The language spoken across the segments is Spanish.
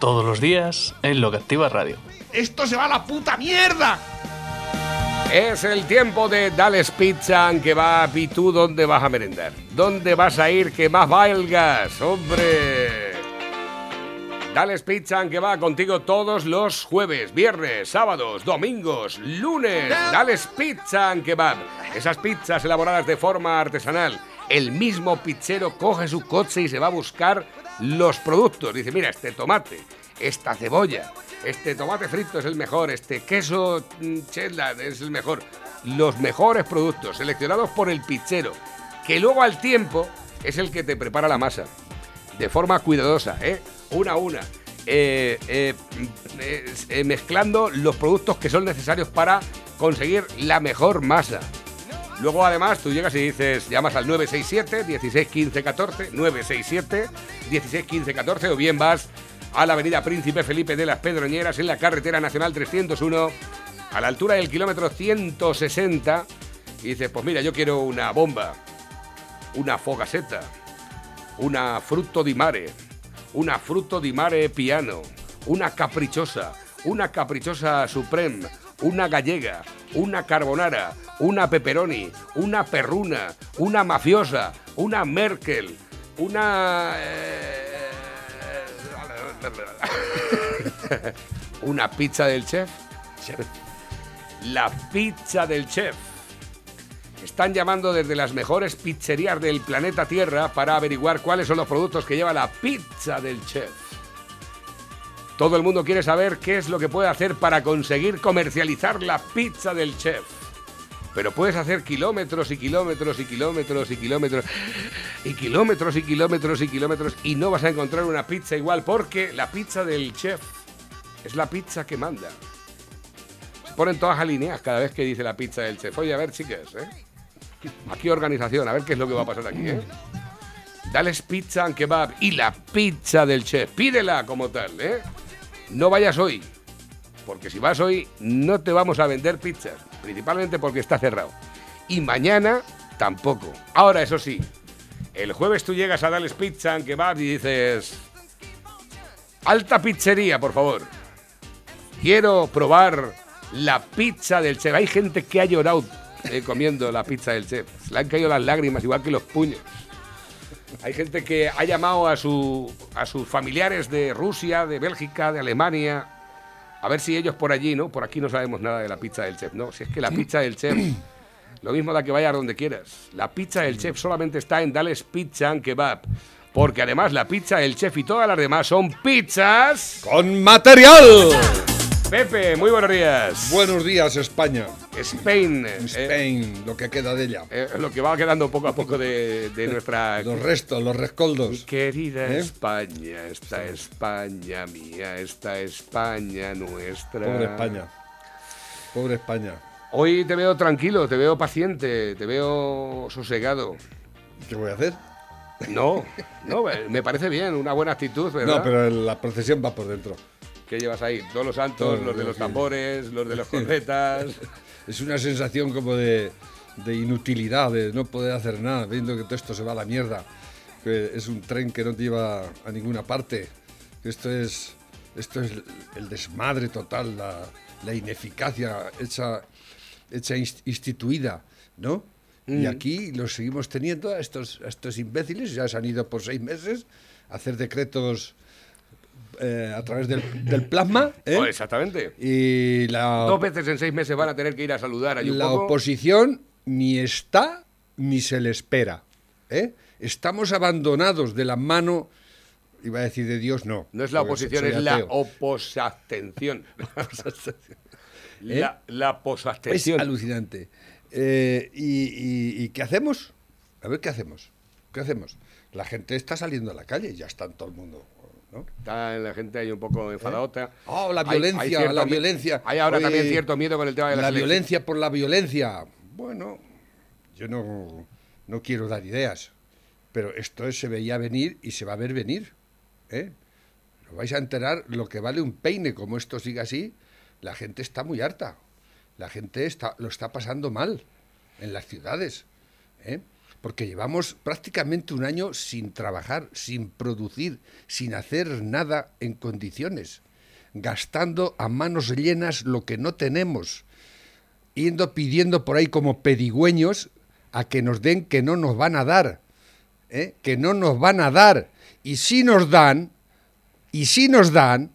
Todos los días en Lo que Activa Radio. ¡Esto se va a la puta mierda! Es el tiempo de Dales Pizza que va ¿Y tú dónde vas a merendar? ¿Dónde vas a ir que más valgas? ¡Hombre! Dales Pizza que va contigo todos los jueves, viernes, sábados, domingos, lunes. Dales Pizza and Kebab. Esas pizzas elaboradas de forma artesanal. El mismo pizzero coge su coche y se va a buscar los productos. Dice, mira, este tomate, esta cebolla, este tomate frito es el mejor, este queso mm, cheddar es el mejor. Los mejores productos seleccionados por el pizzero, que luego al tiempo es el que te prepara la masa. De forma cuidadosa, ¿eh? Una a una. Eh, eh, mm, eh, mezclando los productos que son necesarios para conseguir la mejor masa. Luego, además, tú llegas y dices, llamas al 967 16 15 14, 967 16 15 14, o bien vas a la avenida Príncipe Felipe de las Pedroñeras en la carretera nacional 301, a la altura del kilómetro 160, y dices, pues mira, yo quiero una bomba, una fogaseta, una frutto di mare, una frutto di mare piano, una caprichosa, una caprichosa supreme, una gallega, una carbonara, una pepperoni, una perruna, una mafiosa, una Merkel, una... eh, una pizza del chef. La pizza del chef. Están llamando desde las mejores pizzerías del planeta Tierra para averiguar cuáles son los productos que lleva la pizza del chef. Todo el mundo quiere saber qué es lo que puede hacer para conseguir comercializar la pizza del chef. Pero puedes hacer kilómetros y kilómetros y kilómetros y kilómetros y kilómetros y kilómetros y kilómetros y no vas a encontrar una pizza igual porque la pizza del chef es la pizza que manda. Se ponen todas alineadas cada vez que dice la pizza del chef. Oye, a ver, chicas, ¿eh? Aquí organización, a ver qué es lo que va a pasar aquí, ¿eh? Dales pizza and kebab y la pizza del chef. Pídela como tal, ¿eh? No vayas hoy, porque si vas hoy no te vamos a vender pizzas, principalmente porque está cerrado. Y mañana tampoco. Ahora, eso sí, el jueves tú llegas a Dales Pizza and Kebab y dices... Alta pizzería, por favor. Quiero probar la pizza del chef. Hay gente que ha llorado eh, comiendo la pizza del chef. Le han caído las lágrimas, igual que los puños. Hay gente que ha llamado a, su, a sus familiares de Rusia, de Bélgica, de Alemania, a ver si ellos por allí, ¿no? Por aquí no sabemos nada de la pizza del chef, ¿no? Si es que la pizza del chef, lo mismo da que vayas donde quieras. La pizza del chef solamente está en Dales Pizza and Kebab. Porque además la pizza del chef y todas las demás son pizzas. ¡Con material! Pepe, muy buenos días. Buenos días, España. Spain. eh, Spain, lo que queda de ella. eh, lo que va quedando poco a poco de, de nuestra Los restos, los rescoldos. Querida ¿Eh? España, esta España mía, esta España nuestra. Pobre España. Pobre España. Hoy te veo tranquilo, te veo paciente, te veo sosegado. ¿Qué voy a hacer? No, no, eh, me parece bien, una buena actitud, ¿verdad? No, pero la procesión va por dentro. ¿Qué llevas ahí? Todos los santos, Todo, los de los sí. tambores, los de los cornetas. Es una sensación como de, de inutilidad, de no poder hacer nada, viendo que todo esto se va a la mierda. Que es un tren que no te lleva a ninguna parte. Que Esto es, esto es el desmadre total, la, la ineficacia hecha, hecha ins- instituida, ¿no? Y aquí los seguimos teniendo a estos, a estos imbéciles, ya se han ido por seis meses a hacer decretos eh, a través del, del plasma. ¿eh? Oh, exactamente. Y la, Dos veces en seis meses van a tener que ir a saludar a la poco. oposición ni está ni se le espera. ¿eh? Estamos abandonados de la mano, iba a decir de Dios, no. No es la oposición, es la ateo. oposabstención. ¿Eh? La, la Es alucinante. Eh, y, y- y qué hacemos? A ver, ¿qué hacemos? ¿Qué hacemos? La gente está saliendo a la calle, ya está todo el mundo ¿no? Está la gente ahí un poco enfadota. Oh, la Hay- hay violencia, cierto la violencia. Hay ahora Oye, también cierto miedo con el tema de la elecciones. violencia por la violencia. Bueno, yo no, no quiero dar ideas, pero esto se veía venir y se va a ver venir. ¿eh? Vais a enterar lo que vale un peine, como esto siga así, la gente está muy harta. La gente está, lo está pasando mal en las ciudades. ¿eh? Porque llevamos prácticamente un año sin trabajar, sin producir, sin hacer nada en condiciones, gastando a manos llenas lo que no tenemos, yendo pidiendo por ahí como pedigüeños a que nos den que no nos van a dar, ¿eh? que no nos van a dar. Y si nos dan, y si nos dan,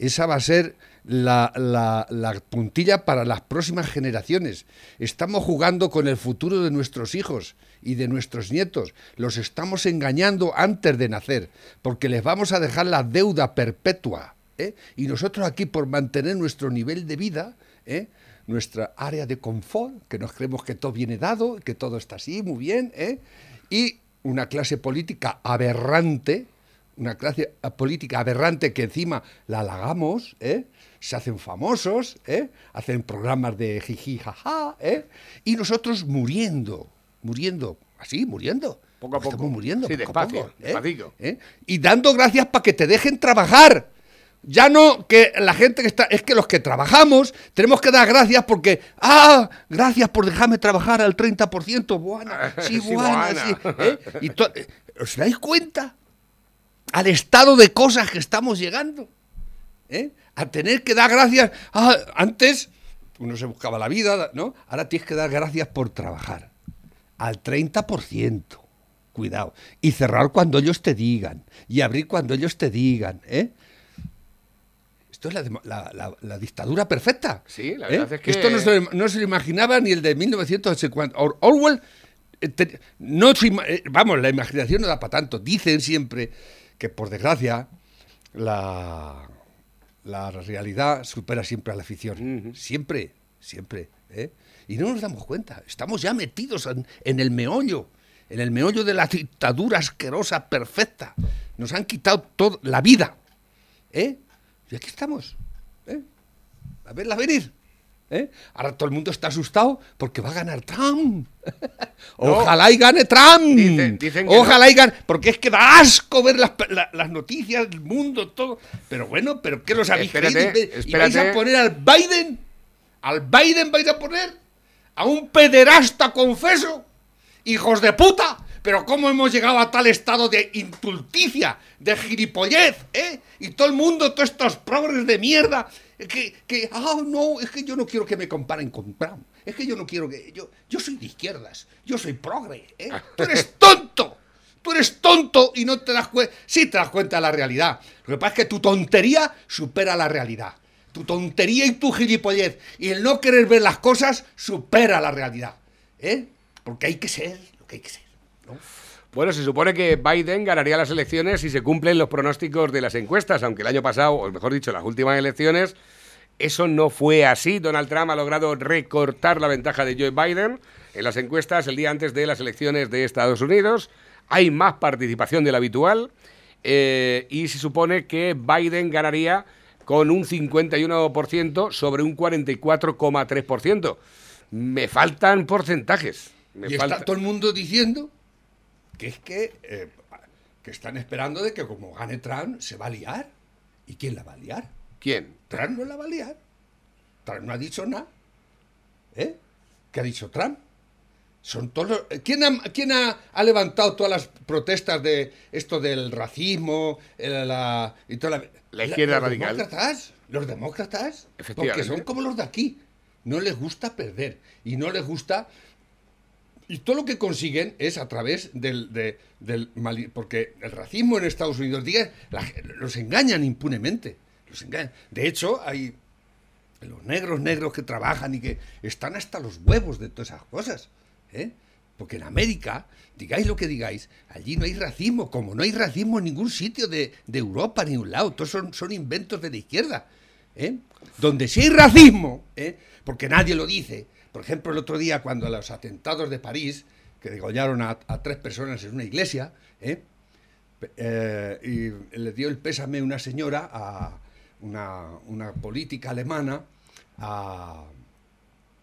esa va a ser la, la- la puntilla para las próximas generaciones. Estamos jugando con el futuro de nuestros hijos y de nuestros nietos. Los estamos engañando antes de nacer, porque les vamos a dejar la deuda perpetua. ¿eh? Y nosotros aquí, por mantener nuestro nivel de vida, ¿eh? nuestra área de confort, que nos creemos que todo viene dado, que todo está así, muy bien, ¿eh? y una clase política aberrante, una clase política aberrante que encima la halagamos, ¿eh? se hacen famosos, ¿eh? hacen programas de jiji, jaja, ¿eh? y nosotros muriendo, muriendo, así, muriendo. Poco a Estamos poco. muriendo, Sí, poco a despacio, poco, ¿eh? despacito. ¿eh? Y dando gracias para que te dejen trabajar. Ya no que la gente que está, es que los que trabajamos tenemos que dar gracias porque, ah, gracias por dejarme trabajar al 30%, buena, sí, Sí, buena, buena. sí, ¿eh? Y ¿Os dais cuenta? Al estado de cosas que estamos llegando. ¿eh? A tener que dar gracias. Ah, antes uno se buscaba la vida, ¿no? Ahora tienes que dar gracias por trabajar. Al 30%. Cuidado. Y cerrar cuando ellos te digan. Y abrir cuando ellos te digan. ¿eh? Esto es la, demo- la- la- la dictadura perfecta. Sí, la ¿eh? verdad es que- Esto no se, no se lo imaginaba ni el de 1950. Or- Orwell, eh, te- no eh, vamos, la imaginación no da para tanto. Dicen siempre que, por desgracia, la, la realidad supera siempre a la ficción. Siempre, siempre. ¿eh? Y no nos damos cuenta. Estamos ya metidos en, en el meollo, en el meollo de la dictadura asquerosa perfecta. Nos han quitado toda la vida. ¿eh? Y aquí estamos. ¿eh? A verla venir. ¿Eh? Ahora todo el mundo está asustado porque va a ganar Trump. Ojalá y gane Trump. Dicen- dicen que Ojalá y gane. Porque es que da asco ver las, la- las noticias, el mundo, todo. Pero bueno, ¿pero qué los habéis Espérate? ¿Y vais a poner al Biden? ¿Al Biden vais a poner? ¿A un pederasta confeso? ¡Hijos de puta! Pero ¿cómo hemos llegado a tal estado de intulticia, de gilipollez, eh? Y todo el mundo, todos estos progres de mierda, que, que, ah, no, es que yo no quiero que me comparen con Trump. Es que yo no quiero que, yo, yo soy de izquierdas, yo soy progre, ¿eh? Tú eres tonto, tú eres tonto y no te das cuenta, sí te das cuenta de la realidad. Lo que pasa es que tu tontería supera la realidad. Tu tontería y tu gilipollez y el no querer ver las cosas supera la realidad, ¿eh? Porque hay que ser lo que hay que ser. ¿no? Bueno, se supone que Biden ganaría las elecciones si se cumplen los pronósticos de las encuestas, aunque el año pasado, o mejor dicho, las últimas elecciones, eso no fue así. Donald Trump ha logrado recortar la ventaja de Joe Biden en las encuestas el día antes de las elecciones de Estados Unidos. Hay más participación de la habitual eh, y se supone que Biden ganaría con un 51% sobre un 44,3%. Me faltan porcentajes. Me y falta- está todo el mundo diciendo que es que, eh, que están esperando de que como gane Trump se va a liar. ¿Y quién la va a liar? ¿Quién? Trump no la va a liar. Trump no ha dicho nada. ¿Eh? ¿Qué ha dicho Trump? Son todos ¿Quién, ha, quién ha, ha levantado todas las protestas de esto del racismo el- la, y toda la, La izquierda los radical. Demócratas, los demócratas, porque son como los de aquí. No les gusta perder y no les gusta y todo lo que consiguen es a través del, de- del porque el racismo en Estados Unidos diga, los engañan impunemente. De hecho, hay los negros negros que trabajan y que están hasta los huevos de todas esas cosas. ¿eh? Porque en América, digáis lo que digáis, allí no hay racismo, como no hay racismo en ningún sitio de, de Europa ni un lado, todos son, son inventos de la izquierda. ¿eh? Donde sí hay racismo, ¿eh? porque nadie lo dice, por ejemplo, el otro día cuando los atentados de París, que degollaron a, tres personas en una iglesia, y le dio el pésame una señora a una, una política alemana a,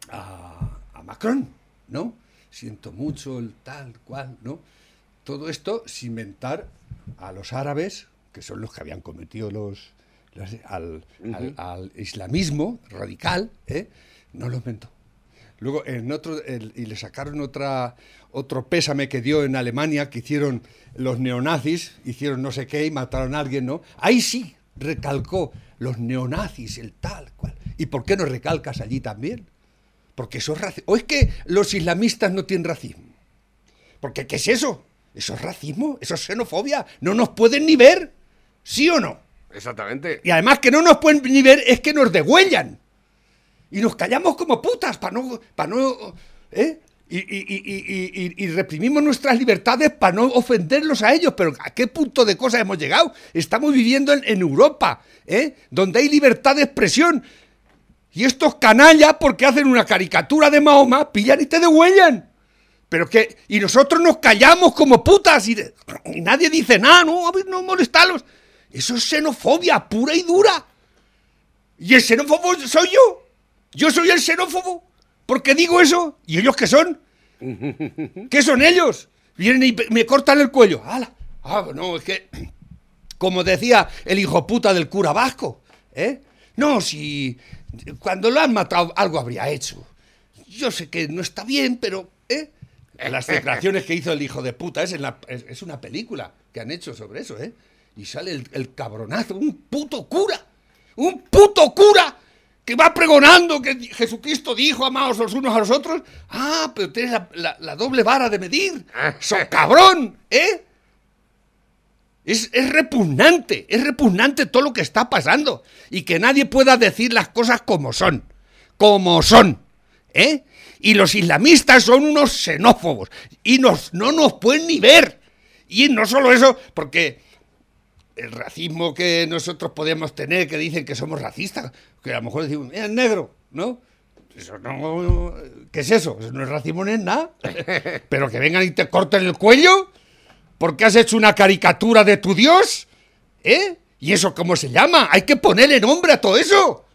a- a Macron, ¿no? Siento mucho el tal cual, ¿no? Todo esto sin mentar a los árabes, que son los que habían cometido los, los- al, al- al islamismo radical, ¿eh? no los mentó. Luego, en otro, el- y le sacaron otra, otro pésame que dio en Alemania, que hicieron los neonazis, hicieron no sé qué y mataron a alguien, ¿no? Ahí sí recalcó los neonazis, el tal cual. ¿Y por qué no recalcas allí también? Porque eso es racismo. ¿O es que los islamistas no tienen racismo? Porque, ¿qué es eso? Eso es racismo, eso es xenofobia. No nos pueden ni ver, ¿sí o no? Exactamente. Y además que no nos pueden ni ver es que nos degüellan. Y nos callamos como putas para no... Pa no ¿eh? Y, y- y- y- reprimimos nuestras libertades para no ofenderlos a ellos. Pero ¿a qué punto de cosas hemos llegado? Estamos viviendo en, Europa, ¿eh? donde hay libertad de expresión. Y estos canallas, porque hacen una caricatura de Mahoma, pillan y te degüellan. Pero que, y nosotros nos callamos como putas y, nadie dice nada, no, no molestarlos. Eso es xenofobia pura y dura. Y el xenófobo soy yo. Yo soy el xenófobo. Porque digo eso. ¿Y ellos qué son? ¿Qué son ellos? Vienen y me cortan el cuello. ¡Hala! Ah, no, es que. Como decía el hijo puta del cura vasco. ¿Eh? No, si. Cuando lo han matado, algo habría hecho. Yo sé que no está bien, pero. ¿eh? Las declaraciones que hizo el hijo de puta es, en la- es, es una película que han hecho sobre eso, ¿eh? Y sale el, el cabronazo, un puto cura. Un puto cura que va pregonando que Jesucristo dijo amaos los unos a los otros. Ah, pero tienes la, la- la doble vara de medir. ¡So cabrón! ¿Eh? Es, es repugnante, es repugnante todo lo que está pasando. Y que nadie pueda decir las cosas como son. Como son. ¿Eh? Y los islamistas son unos xenófobos. Y nos, no nos pueden ni ver. Y no solo eso, porque el racismo que nosotros podemos tener, que dicen que somos racistas, que a lo mejor decimos, es negro, ¿no? Eso no. ¿Qué es eso? Eso no es racismo ni es nada. Pero que vengan y te corten el cuello porque has hecho una caricatura de tu Dios, ¿eh? ¿Y eso cómo se llama? Hay que ponerle nombre a todo eso.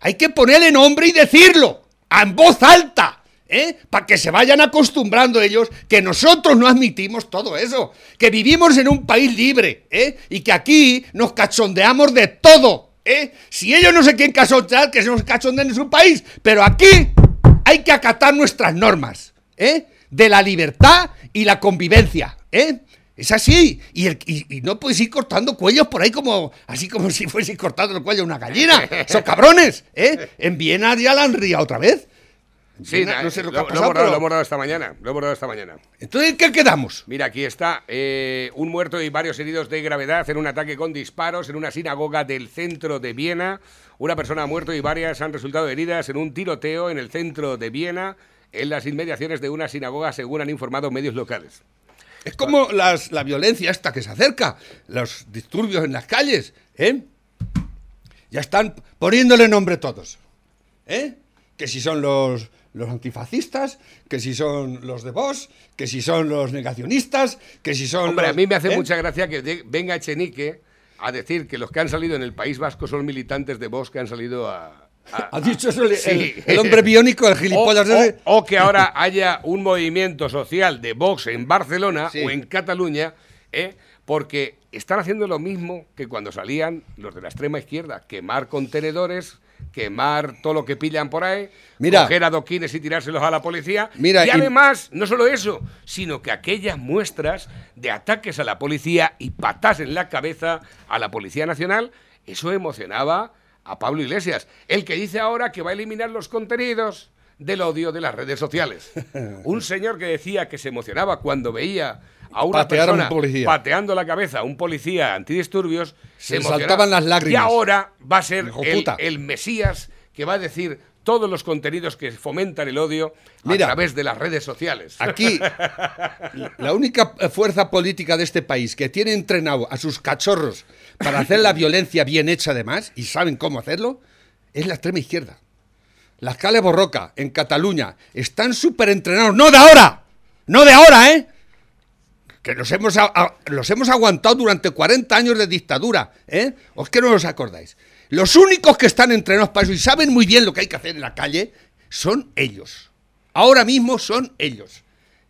Hay que ponerle nombre y decirlo, en voz alta, ¿eh? Para que se vayan acostumbrando ellos que nosotros no admitimos todo eso, que vivimos en un país libre, ¿eh? Y que aquí nos cachondeamos de todo, ¿eh? Si ellos no se quieren cachondear, que se nos cachondeen en su país, pero aquí hay que acatar nuestras normas, ¿eh? De la libertad y la convivencia, ¿eh? Es así. Y, y- no puedes ir cortando cuellos por ahí como así como si fuese cortando el cuello a una gallina. Son cabrones, ¿eh? En Viena ya la han otra vez. Sí, no sé lo que lo, ha lo pero- lo esta mañana. Lo dado esta mañana. Entonces, ¿en qué quedamos? Mira, aquí está. eh, un muerto y varios heridos de gravedad en un ataque con disparos en una sinagoga del centro de Viena. Una persona ha muerto y varias han resultado heridas en un tiroteo en el centro de Viena, en las inmediaciones de una sinagoga, según han informado medios locales. Es como las- la violencia esta que se acerca, los disturbios en las calles, ¿eh? Ya están poniéndole nombre todos, ¿eh? Que si son los, los antifascistas, que si son los de Vox, que si son los negacionistas, que si son Hombre, los- a mí me hace ¿eh? mucha gracia que de- venga Echenique a decir que los que han salido en el País Vasco son militantes de Vox que han salido a... a- Ha dicho eso el, Sí. el- el hombre biónico, el o, gilipollas o- ese. o que ahora haya un movimiento social de Vox en Barcelona Sí. o en Cataluña, ¿eh? porque están haciendo lo mismo que cuando salían los de la extrema izquierda, quemar contenedores, quemar todo lo que pillan por ahí, Mira. coger adoquines y tirárselos a la policía. Mira, y y- además, no solo eso, sino que aquellas muestras de ataques a la policía y patas en la cabeza a la Policía Nacional, eso emocionaba a Pablo Iglesias, el que dice ahora que va a eliminar los contenidos del odio de las redes sociales. Un señor que decía que se emocionaba cuando veía a una Patear a un persona policía. pateando la cabeza a un policía antidisturbios, Se emocionaba. saltaban las lágrimas. Y ahora va a ser el, Mesías que va a decir todos los contenidos que fomentan el odio Mira. a través de las redes sociales. Aquí, la única fuerza política de este país que tiene entrenado a sus cachorros para hacer la violencia bien hecha además, y saben cómo hacerlo, es la extrema izquierda. Las Cale Borroca, en Cataluña, están súper entrenados, no de ahora, no de ahora, ¿eh? Que nos hemos, los hemos aguantado durante 40 años de dictadura, ¿eh? ¿Os que no os acordáis? Los únicos que están entrenados para eso y saben muy bien lo que hay que hacer en la calle son ellos. Ahora mismo son ellos.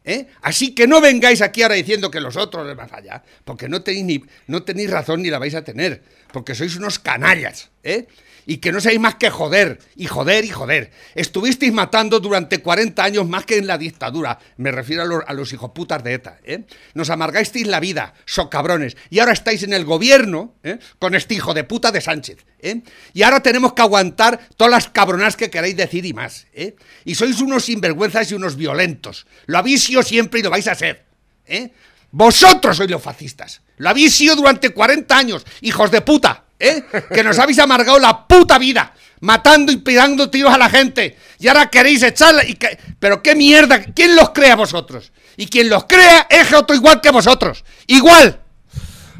¿eh? Así que no vengáis aquí ahora diciendo que los otros les va a fallar, porque no tenéis, ni, no tenéis razón ni la vais a tener, porque sois unos canallas, ¿eh? Y que no sabéis más que joder, y joder, y joder. Estuvisteis matando durante 40 años más que en la dictadura. Me refiero a los, a los hijoputas de ETA, ¿eh? Nos amargasteis la vida, so cabrones. Y ahora estáis en el gobierno, ¿eh? Con este hijo de puta de Sánchez, ¿eh? Y ahora tenemos que aguantar todas las cabronas que queráis decir y más, ¿eh? Y sois unos sinvergüenzas y unos violentos. Lo habéis sido siempre y lo vais a ser, ¿eh? Vosotros sois los fascistas. Lo habéis sido durante 40 años, hijos de puta, ¿eh? Que nos habéis amargado la puta vida, matando y pegando tiros a la gente. Y ahora queréis echarla. Y que- Pero qué mierda, ¿quién los crea vosotros? Y quien los crea es otro igual que vosotros. Igual.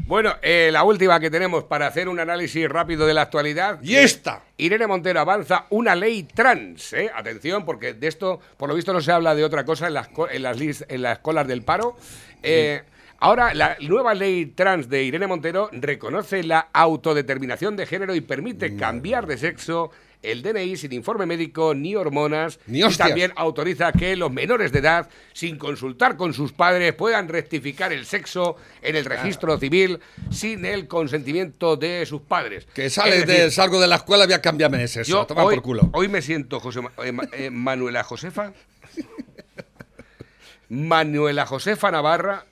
Bueno, eh, la última que tenemos para hacer un análisis rápido de la actualidad. Y esta. Irene Montero avanza una ley trans. ¿eh? Atención, porque de esto, por lo visto, no se habla de otra cosa en las, en las, en las colas del paro. Eh, Ahora, la nueva ley trans de Irene Montero reconoce la autodeterminación de género y permite cambiar de sexo el DNI sin informe médico ni hormonas. Ni y también autoriza que los menores de edad, sin consultar con sus padres, puedan rectificar el sexo en el registro civil sin el consentimiento de sus padres. Que sales Es de, salgo de la escuela voy a cambiarme de sexo. yo Toma hoy, por culo. hoy me siento José eh, eh, Manuela Josefa. Manuela Josefa Navarra.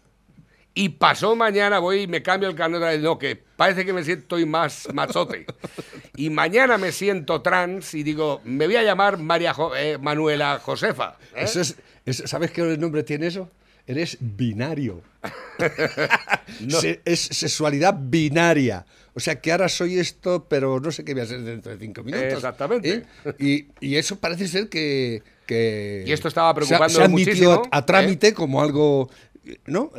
Y pasó mañana, voy y me cambio el carnet de no, que parece que me siento hoy más machote. Y mañana me siento trans y digo, me voy a llamar María Jo- eh, Manuela Josefa. ¿eh? Eso es- es- ¿Sabes qué nombre tiene eso? Eres binario. Se- es sexualidad binaria. O sea que ahora soy esto, pero no sé qué voy a ser dentro de cinco minutos. Exactamente. ¿eh? Y, y eso parece ser que. que Y esto estaba se preocupando se admitido muchísimo, a, a trámite como algo. ¿No?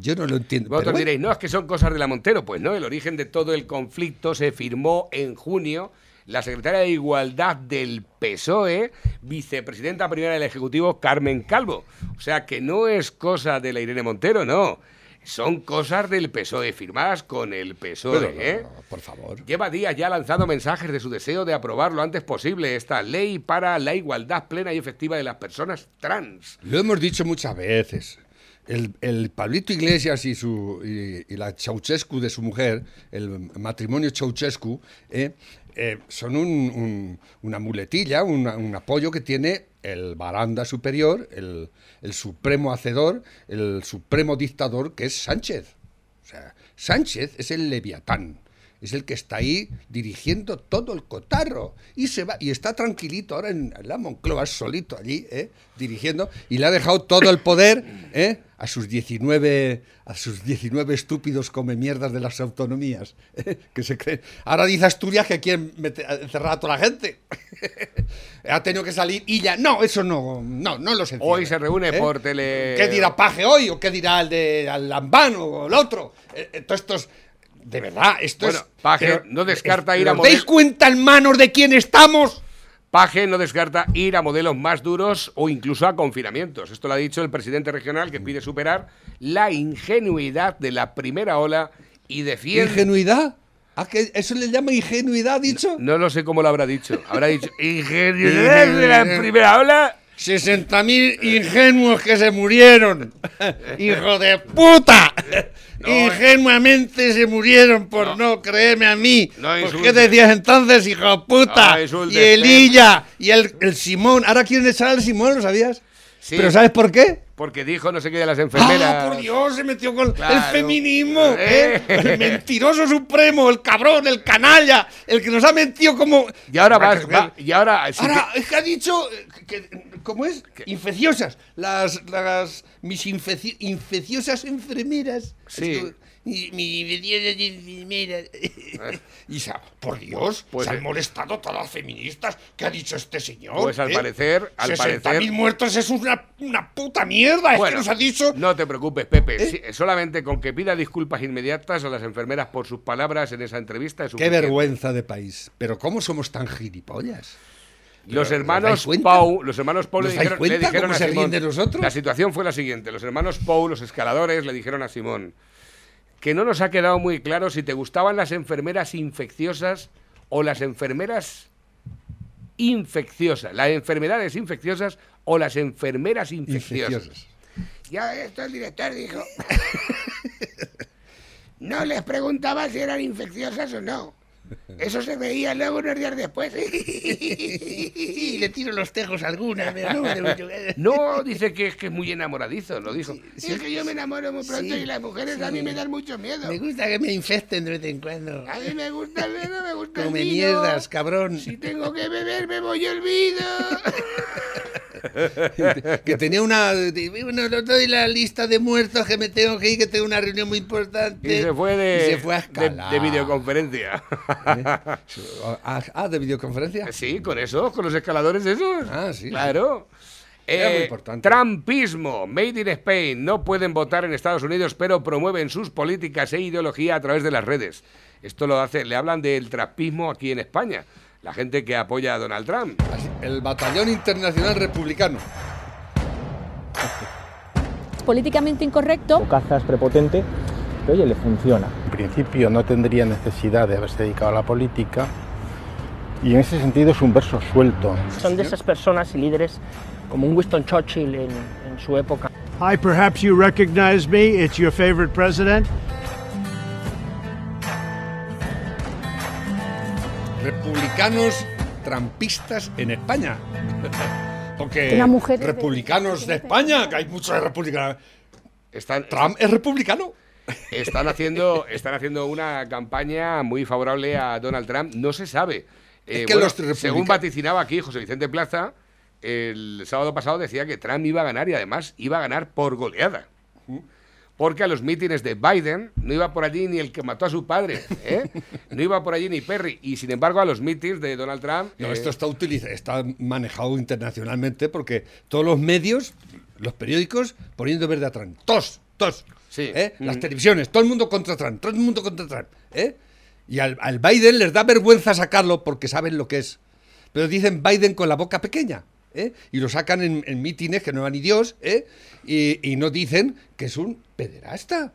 Yo no lo entiendo. Vosotros bueno. diréis, no, es que son cosas de la Montero. Pues no, el origen de todo el conflicto se firmó en junio. La secretaria de Igualdad del PSOE, vicepresidenta primera del Ejecutivo, Carmen Calvo. O sea que no es cosa de la Irene Montero, no. Son cosas del PSOE, firmadas con el PSOE. ¿eh? por favor. Lleva días ya lanzando mensajes de su deseo de aprobar lo antes posible esta ley para la igualdad plena y efectiva de las personas trans. Lo hemos dicho muchas veces. El, el Pablito Iglesias y, su, y, la Ceausescu de su mujer, el matrimonio Ceausescu, eh, eh, son un- un- una muletilla, una- un apoyo que tiene el baranda superior, el, el supremo hacedor, el supremo dictador, que es Sánchez. O sea, Sánchez es el leviatán. Es el que está ahí dirigiendo todo el cotarro. Y se va, y está tranquilito ahora en la Moncloa, solito allí, ¿eh? dirigiendo, y le ha dejado todo el poder ¿eh? a sus 19, a sus 19 estúpidos come mierdas de las autonomías. ¿eh? Que se creen. Ahora dice Asturias que quieren meter- encerrar a toda la gente. ha tenido que salir y ya. No, eso no, no, no lo sé. Hoy se reúne por tele- ¿Qué dirá Paje hoy? ¿O qué dirá el de Alambán o el otro? Eh, eh, Todos estos. De verdad, esto Bueno, es. Paje pero- no descarta es- ir a ¿Os dais cuenta en manos de quién estamos? Paje no descarta ir a modelos más duros o incluso a confinamientos. Esto lo ha dicho el presidente regional que pide superar la ingenuidad de la primera ola y defiende... ¿Ingenuidad? ¿A qué eso le llama ingenuidad, ha dicho? No lo sé cómo lo habrá dicho. Habrá dicho ingenuidad de la primera ola. 60.000 ingenuos que se murieron. ¡Hijo de puta! Ingenuamente se murieron por no, creerme a mí. No ¿Por qué decías entonces, hijo de puta? Y el Illa y el, el Simón. Ahora quieren echar al Simón, ¿lo sabías? Sí. ¿Pero sabes por qué? Porque dijo no sé qué de las enfermeras. ¡Ah, por Dios! Se metió con Claro. el feminismo, ¿eh? Eh. El mentiroso supremo, el cabrón, el canalla, el que nos ha mentido como... Y ahora vas, va- y ahora, si Ahora, es que ha dicho, eh, que, ¿cómo es? Infecciosas. Las, las, mis infeci- infecciosas enfermeras. Sí. Mi, mi infecciosas enfermeras. y por Dios, Pues, se eh, han molestado todas las feministas. ¿Qué ha dicho este señor? Pues, al eh? parecer- al 60.000 parecer- muertos es una, una puta mierda. es Bueno, que nos ha dicho... No te preocupes, Pepe. ¿Eh? Solamente con que pida disculpas inmediatas a las enfermeras por sus palabras en esa entrevista. es Qué suficiente. vergüenza de país. Pero ¿cómo somos tan gilipollas? Los ¿Os hermanos? Pau, los hermanos Pau le ¿Os dais dijeron, le a Simón. de nosotros? La situación fue la siguiente: los hermanos Pau, los escaladores, le dijeron a Simón que no nos ha quedado muy claro si te gustaban las enfermeras infecciosas o las enfermeras infecciosas, las enfermedades infecciosas o las enfermeras infecciosas. Infecciosas. Ya esto el director dijo. No les preguntaba si eran infecciosas o no. Eso se veía luego unos días después. Sí, le tiro los tejos a alguna, no dice que es que es muy enamoradizo, lo dijo. es que yo me enamoro muy pronto Sí, y las mujeres a mí me dan mucho miedo. Me gusta que me infecten de vez en cuando. A mí me gusta el vino, me gusta Come el vino. mierdas, cabrón. Si tengo que beber, bebo yo el vino. que tenía una. de- Bueno, no doy la lista de muertos que me tengo que ir, que tengo una reunión muy importante. Y se fue de, se fue a de, escalar. de videoconferencia. Ah, ah, de videoconferencia. Sí, con eso, con los escaladores esos. Ah, sí, Claro. Era muy Eh, importante. Trumpismo, Made in Spain. No pueden votar en Estados Unidos, pero promueven sus políticas e ideología a través de las redes. Esto lo hace, le hablan del trumpismo aquí en España. La gente que apoya a Donald Trump. El Batallón Internacional Republicano. políticamente incorrecto. cazas prepotente, que oye, le funciona. En principio no tendría necesidad de haberse dedicado a la política y en ese sentido es un verso suelto. Son de esas personas y líderes como un Winston Churchill en, en su época. Hi, perhaps you recognize me. It's your favorite president. Republicanos trampistas en España. Porque Una mujer de- republicanos de España, que hay muchos republicanos. Están, Trump es republicano. están, haciendo, están haciendo una campaña muy favorable a Donald Trump. No se sabe. Eh, Es que bueno, los republicanos- según vaticinaba aquí José Vicente Plaza, el sábado pasado decía que Trump iba a ganar y además iba a ganar por goleada. Porque a los mítines de Biden no iba por allí ni el que mató a su padre, ¿eh? no iba por allí ni Perry. Y sin embargo, a los mítines de Donald Trump. No, eh, esto está, utiliza- está manejado internacionalmente porque todos los medios, los periódicos, poniendo verde a Trump. Todos, todos. Sí. ¿eh? Las Mm. televisiones, todo el mundo contra Trump, todo el mundo contra Trump. ¿eh? Y al, al Biden les da vergüenza sacarlo porque saben lo que es. Pero dicen Biden con la boca pequeña. ¿Eh? Y lo sacan en, en mítines que no va ni Dios. ¿eh? Y, y no dicen que es un pederasta.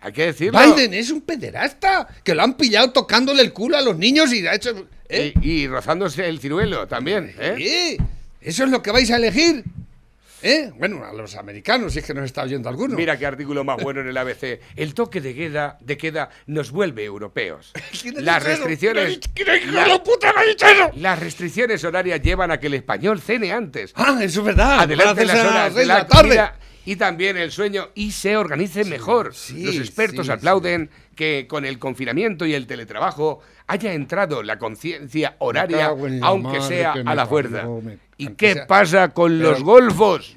hay que decirlo. Biden es un pederasta. Que lo han pillado tocándole el culo a los niños y ha hecho. ¿eh? Y, y rozándose el ciruelo también. ¿eh? ¿Eso es lo que vais a elegir? ¿Eh? Bueno, a los americanos, si es que nos está oyendo alguno. Mira qué artículo más bueno en el ABC. El toque de queda, de queda nos vuelve europeos. ¿Quién ha Las restricciones. Las restricciones horarias llevan a que el español cene antes. Ah, eso es verdad. Adelante las horas de la tarde. comida y también el sueño y se organice mejor. sí, Los expertos sí, aplauden que con el confinamiento y el teletrabajo haya entrado la conciencia horaria, aunque sea que a la parió, fuerza. me- ¿Y qué sea- pasa con Pero- los golfos?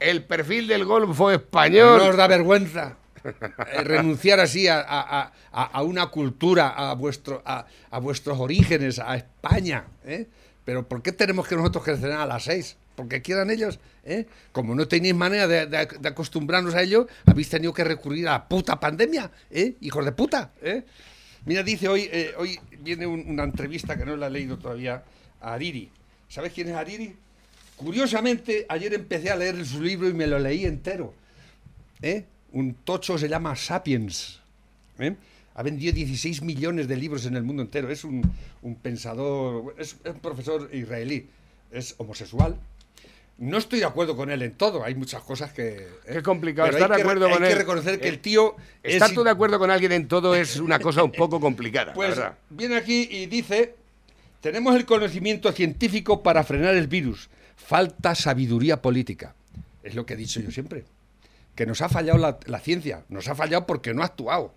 El perfil del golfo español. No os da vergüenza eh, renunciar así a, a- a- a- a una cultura, a, vuestro, a, a vuestros orígenes, a España. ¿eh? Pero ¿por qué tenemos que nosotros crecer a las seis? Porque quieran ellos, ¿eh? Como no tenéis manera de, de- de acostumbrarnos a ello, habéis tenido que recurrir a la puta pandemia, ¿eh? Hijos de puta, ¿eh? Mira, dice hoy, eh, hoy viene un- una entrevista que no la he leído todavía a Ariri. ¿Sabes quién es Ariri? Curiosamente, ayer empecé a leer su libro y me lo leí entero. ¿eh? Un tocho se llama Sapiens. ¿eh? Ha vendido 16 millones de libros en el mundo entero. Es un, un pensador, es un profesor israelí. Es homosexual. No estoy de acuerdo con él en todo. Hay muchas cosas que. ¿eh? Qué complicado Pero estar hay de que- acuerdo hay con que él. reconocer que Eh, el tío. es Estar tú de acuerdo con alguien en todo es una cosa un poco complicada, la pues verdad. viene aquí y dice, tenemos el conocimiento científico para frenar el virus, falta sabiduría política. Es lo que he dicho yo siempre, que nos ha fallado la, la ciencia, nos ha fallado porque no ha actuado.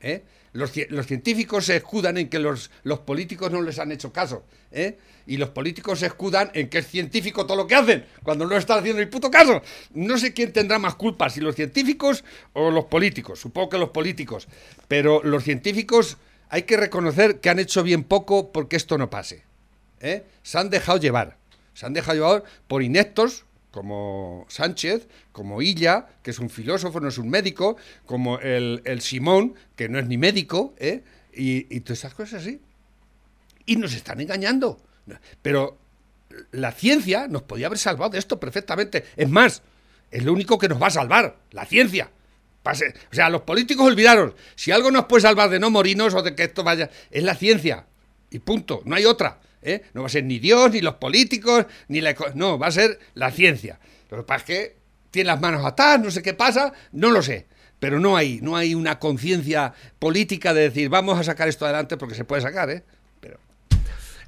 ¿Eh? Los, los científicos se escudan en que los, los políticos no les han hecho caso. ¿eh? Y los políticos se escudan en que es científico todo lo que hacen, cuando no están haciendo ni puto caso. No sé quién tendrá más culpa, si los científicos o los políticos. Supongo que los políticos. Pero los científicos hay que reconocer que han hecho bien poco porque esto no pase. ¿eh? Se han dejado llevar. Se han dejado llevar por ineptos como Sánchez, como Illa, que es un filósofo, no es un médico, como el, el Simón, que no es ni médico, ¿eh? y, y todas esas cosas así. Y nos están engañando. Pero la ciencia nos podía haber salvado de esto perfectamente. Es más, es lo único que nos va a salvar, la ciencia. Pase- O sea, los políticos olvidaron. Si algo nos puede salvar de no morirnos o de que esto vaya, es la ciencia. Y punto, no hay otra. ¿Eh? No va a ser ni Dios, ni los políticos, ni la... No, va a ser la ciencia. Lo que pasa es que tiene las manos atadas, no sé qué pasa, no lo sé. Pero no hay, no hay una conciencia política de decir, vamos a sacar esto adelante porque se puede sacar, ¿eh? Pero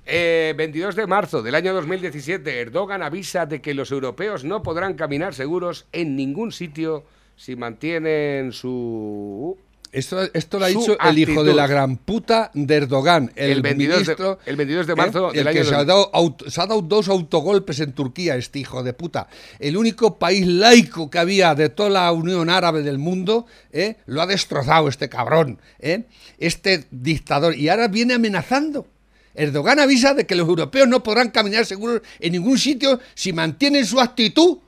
Eh, 22 de marzo del año 2017, Erdogan avisa de que los europeos no podrán caminar seguros en ningún sitio si mantienen su... Esto, esto lo ha dicho el hijo de la gran puta de Erdogan, el, El 22 de- ministro. el 22 de ¿eh? marzo El del que año se ha, dado auto- se ha dado dos autogolpes en Turquía, este hijo de puta. El único país laico que había de toda la Unión Árabe del mundo, ¿eh? lo ha destrozado este cabrón, ¿eh? este dictador. Y ahora viene amenazando. Erdogan avisa de que los europeos no podrán caminar seguros en ningún sitio si mantienen su actitud.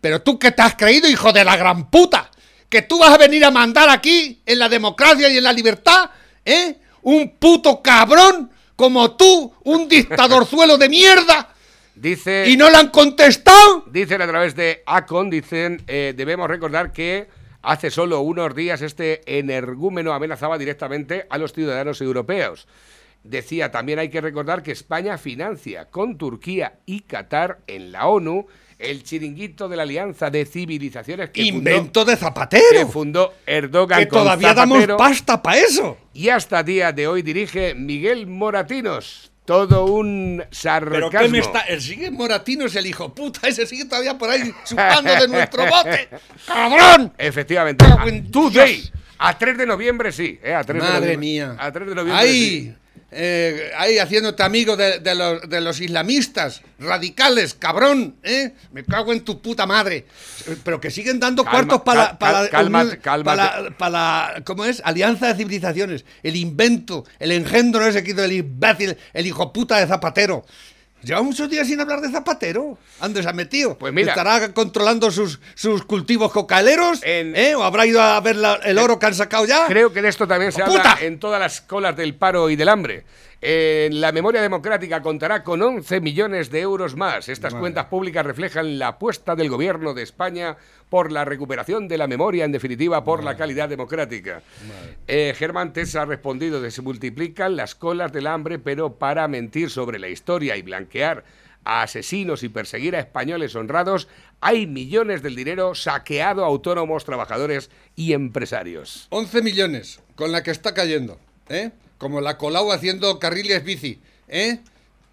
Pero tú que te has creído, hijo de la gran puta, que tú vas a venir a mandar aquí en la democracia y en la libertad, ¿eh? Un puto cabrón como tú, un dictadorzuelo de mierda, Dice... y no le han contestado. Dicen a través de ACON, dicen, eh, debemos recordar que hace solo unos días este energúmeno amenazaba directamente a los ciudadanos europeos. Decía, también hay que recordar que España financia con Turquía y Qatar en la ONU el chiringuito de la Alianza de Civilizaciones que fundó, Invento de que Zapatero. fundó Erdogan Que con todavía damos Zapatero. pasta para eso. Y hasta día de hoy dirige Miguel Moratinos. Todo un sarcasmo. Pero ¿qué me está? El sigue Moratino es el hijo puta, ese sigue todavía por ahí chupando de nuestro bote. ¡Cabrón! Efectivamente. Cago en Today. A 3 de noviembre sí. eh, a 3 de Madre noviembre. mía. A 3 de noviembre Ahí, sí. Eh, ahí haciéndote amigo de, de los, de los islamistas, radicales, cabrón, ¿eh? Me cago en tu puta madre. Pero que siguen dando Calma, cuartos para, cal- para, cal- para, para la- ¿cómo es? Alianza de Civilizaciones, el invento, el engendro ese que hizo el imbécil, el hijo puta de Zapatero. Lleva muchos días sin hablar de Zapatero. ¿Dónde se ha metido? Pues mira. ¿Estará controlando sus, sus cultivos cocaleros? En- ¿Eh? ¿O habrá ido a ver la- el oro que han sacado ya? Creo que de esto también se ¡Oh, habla puta! en todas las colas del paro y del hambre. Eh, la memoria democrática contará con 11 millones de euros más. Estas cuentas públicas reflejan la apuesta del gobierno de España por la recuperación de la memoria, en definitiva, por la calidad democrática. Eh, Germán Tess ha respondido de se multiplican las colas del hambre, pero para mentir sobre la historia y blanquear a asesinos y perseguir a españoles honrados, hay millones del dinero saqueado a autónomos, trabajadores y empresarios. 11 millones con la que está cayendo, ¿eh? Como la Colau haciendo carriles bici, ¿eh?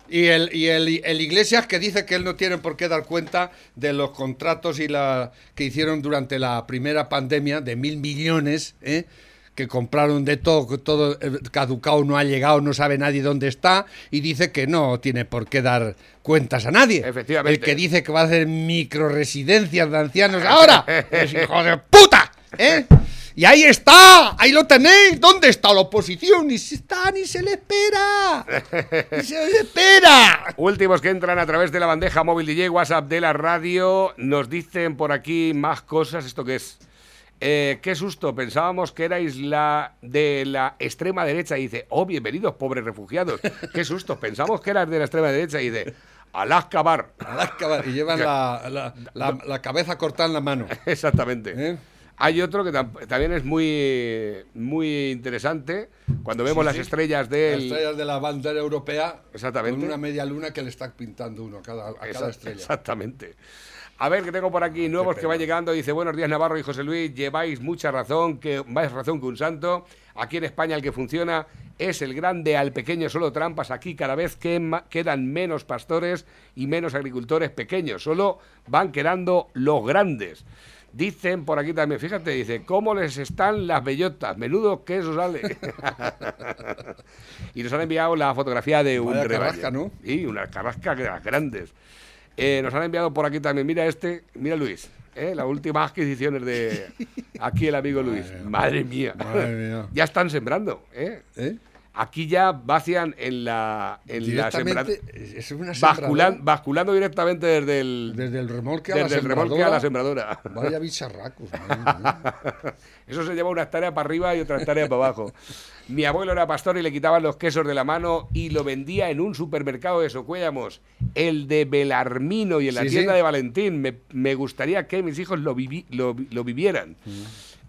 Y el, y el, el Iglesias que dice que él no tiene por qué dar cuenta de los contratos y la que hicieron durante la primera pandemia de mil millones, ¿eh? que compraron de todo, que todo eh, caducado, no ha llegado, no sabe nadie dónde está, y dice que no tiene por qué dar cuentas a nadie. Efectivamente. El que dice que va a hacer microresidencias de ancianos ahora, es hijo de puta, ¿eh? Y ahí está, ahí lo tenéis. ¿Dónde está la oposición? Ni se está, ni se le espera. Ni se le espera. Últimos que entran a través de la bandeja móvil DJ WhatsApp de la radio. Nos dicen por aquí más cosas. ¿Esto qué es? Eh, qué susto, pensábamos que erais la de la extrema derecha. Y dice, oh, bienvenidos, pobres refugiados. Qué susto, pensamos que eras de la extrema derecha. Y dice, Alaska Bar. Alaska, y llevan la, la- la- la cabeza cortada en la mano. Exactamente. ¿Eh? Hay otro que tam- también es muy, muy interesante. Cuando vemos las sí. estrellas Las del. estrellas de la bandera europea Exactamente. con una media luna que le está pintando uno a cada, a cada estrella. Exactamente. A ver, que tengo por aquí nuevos que van llegando. Dice, buenos días Navarro y José Luis, lleváis mucha razón, que más razón que un santo. Aquí en España el que funciona es el grande, al pequeño solo trampas. Aquí cada vez que quedan menos pastores y menos agricultores pequeños. Solo van quedando los grandes. Dicen por aquí también, fíjate, dice, ¿cómo les están las bellotas? Menudo que eso sale. y nos han enviado la fotografía de un carrasca, ¿no? Y una carrasca de las grandes. Eh, nos han enviado por aquí también, mira este, mira Luis, ¿eh? las últimas adquisiciones de aquí el amigo Luis. Madre mía. Madre mía. ya están sembrando, ¿eh? ¿Eh? Aquí ya vacian en la, en la es una basculan- basculando directamente desde el, Desde el remolque a la desde el remolque a la sembradora. Vaya bicharracos. madre mía. Eso se lleva una hectárea para arriba y otra hectárea para abajo. Mi abuelo era pastor y le quitaban los quesos de la mano y lo vendía en un supermercado de Socuéllamos, el de Belarmino y en la Sí, tienda sí. de Valentín. Me, me gustaría que mis hijos lo, vivi- lo, vi- lo vivieran.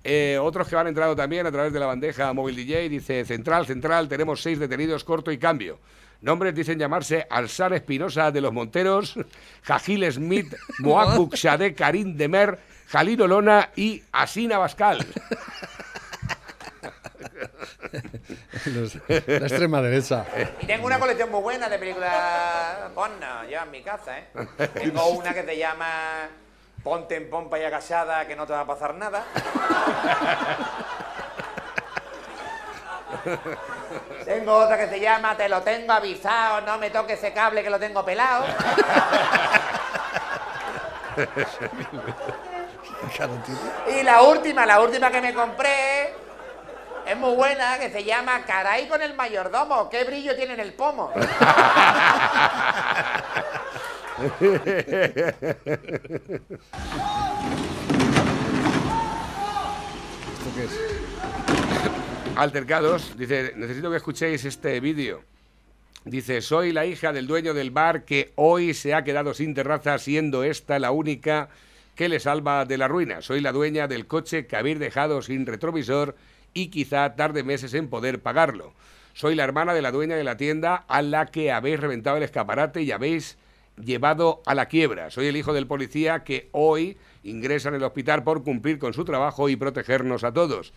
Eh, otros que van entrando también a través de la bandeja móvil DJ, dice Central, Central, tenemos seis detenidos, corto y cambio. Nombres dicen llamarse Alsar Espinosa de los Monteros, Jajil Smith, Moab Buxade, Karim Demer, Jalino Lona y Asina Bascal. Los- la extrema derecha. Y tengo una colección muy buena de películas porno, yo en mi casa, ¿eh? Tengo una que se llama Ponte en pompa y agachada que no te va a pasar nada. Tengo otra que se llama Te lo tengo avisado, no me toques ese cable que lo tengo pelado. Y la última, la última que me compré es muy buena, que se llama Caray con el mayordomo. ¿Qué brillo tiene en el pomo? Altercados, dice, necesito que escuchéis este vídeo. Dice, soy la hija del dueño del bar que hoy se ha quedado sin terraza, siendo esta la única que le salva de la ruina. Soy la dueña del coche que habéis dejado sin retrovisor y quizá tarde meses en poder pagarlo. Soy la hermana de la dueña de la tienda a la que habéis reventado el escaparate y habéis llevado a la quiebra. Soy el hijo del policía que hoy ingresa en el hospital por cumplir con su trabajo y protegernos a todos.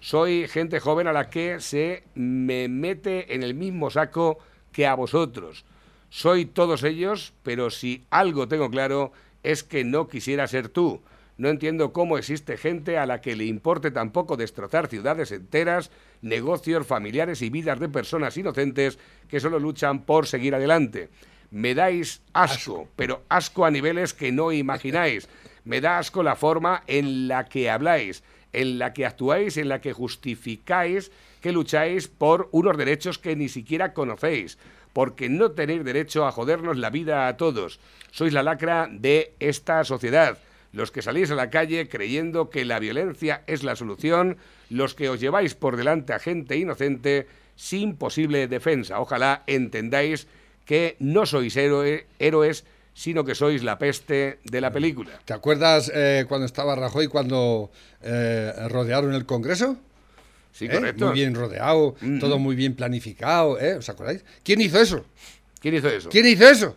Soy gente joven a la que se me mete en el mismo saco que a vosotros. Soy todos ellos, pero si algo tengo claro es que no quisiera ser tú. No entiendo cómo existe gente a la que le importe tampoco destrozar ciudades enteras, negocios, familiares y vidas de personas inocentes que solo luchan por seguir adelante. Me dais asco, pero asco a niveles que no imagináis. Me da asco la forma en la que habláis, en la que actuáis, en la que justificáis que lucháis por unos derechos que ni siquiera conocéis, porque no tenéis derecho a jodernos la vida a todos. Sois la lacra de esta sociedad, los que salís a la calle creyendo que la violencia es la solución, los que os lleváis por delante a gente inocente sin posible defensa. Ojalá entendáis que no sois héroe- héroes, sino que sois la peste de la película. ¿Te acuerdas eh, cuando estaba Rajoy cuando eh, rodearon el Congreso? Sí, ¿Eh? correcto. Muy bien rodeado, todo muy bien planificado, ¿eh? ¿Os acordáis? ¿Quién hizo eso? ¿Quién hizo eso? ¿Quién hizo eso?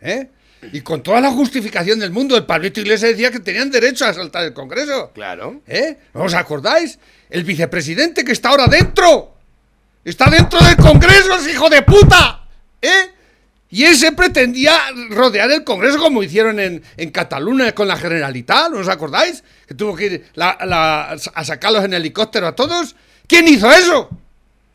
¿Eh? Y con toda la justificación del mundo, el Pablito Iglesias decía que tenían derecho a asaltar el Congreso. Claro. ¿Eh? ¿No os acordáis? El vicepresidente que está ahora dentro. Está dentro del Congreso, ese hijo de puta. ¿Eh? Y ese pretendía rodear el Congreso como hicieron en, Cataluña con la Generalitat, ¿no os acordáis? Que tuvo que ir a sacarlos en helicóptero a todos. ¿Quién hizo eso?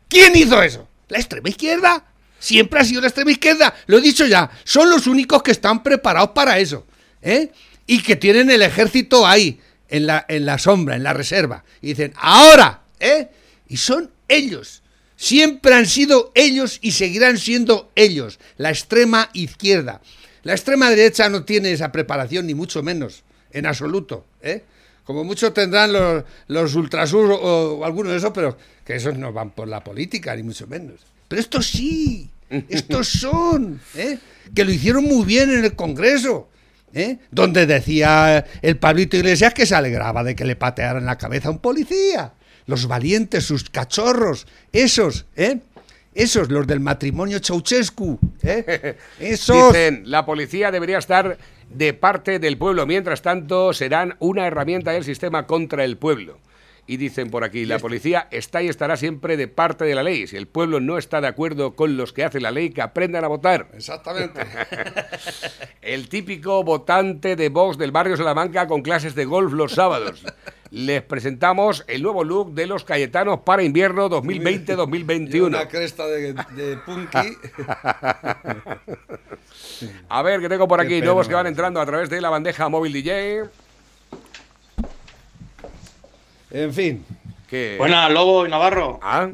¿Quién hizo eso? ¿La extrema izquierda? Siempre ha sido la extrema izquierda. Lo he dicho ya. Son los únicos que están preparados para eso. ¿eh? Y que tienen el ejército ahí, en la, en la sombra, en la reserva. Y dicen, ahora, ¿eh? Y son ellos. Siempre han sido ellos y seguirán siendo ellos. La extrema izquierda. La extrema derecha no tiene esa preparación, ni mucho menos, en absoluto. ¿eh? Como mucho tendrán los, los ultrasur o, o algunos de esos, pero que esos no van por la política, ni mucho menos. Pero estos sí, estos son, ¿eh? que lo hicieron muy bien en el Congreso. ¿eh? Donde decía el Pablito Iglesias que se alegraba de que le patearan la cabeza a un policía. Los valientes, sus cachorros, esos, ¿eh? Esos, los del matrimonio Ceausescu, ¿eh? Esos. Dicen, la policía debería estar de parte del pueblo, mientras tanto serán una herramienta del sistema contra el pueblo. Y dicen por aquí, la policía está y estará siempre de parte de la ley. Si el pueblo no está de acuerdo con los que hacen la ley, que aprendan a votar. Exactamente. El típico votante de Vox del barrio Salamanca con clases de golf los sábados. Les presentamos el nuevo look de los Cayetanos para invierno 2020-2021. Una cresta de, de punky. A ver, que tengo por Qué aquí pena, nuevos que van entrando a través de la bandeja móvil DJ. En fin. Buenas, Lobo y Navarro. ¿Ah?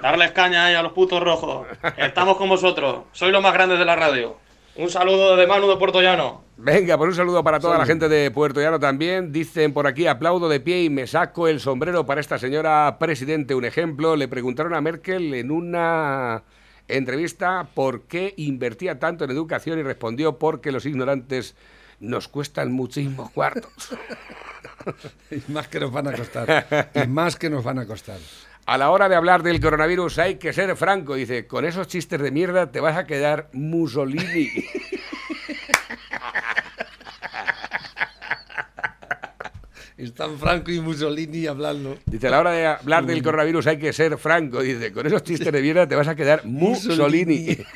Darles caña ahí a los putos rojos. Estamos con vosotros. Sois los más grandes de la radio. Un saludo de Manu de Puerto Llano. Venga, pues un saludo para toda la gente de Puerto Llano también. Dicen por aquí, aplaudo de pie y me saco el sombrero para esta señora presidente. Un ejemplo, le preguntaron a Merkel en una entrevista por qué invertía tanto en educación y respondió porque los ignorantes nos cuestan muchísimos cuartos. Y más que nos van a costar. Y más que nos van a costar. A la hora de hablar del coronavirus hay que ser franco. Dice, con esos chistes de mierda te vas a quedar Mussolini. Están Franco y Mussolini hablando. Dice, a la hora de hablar del coronavirus hay que ser franco. Dice, con esos chistes de mierda te vas a quedar Mussolini.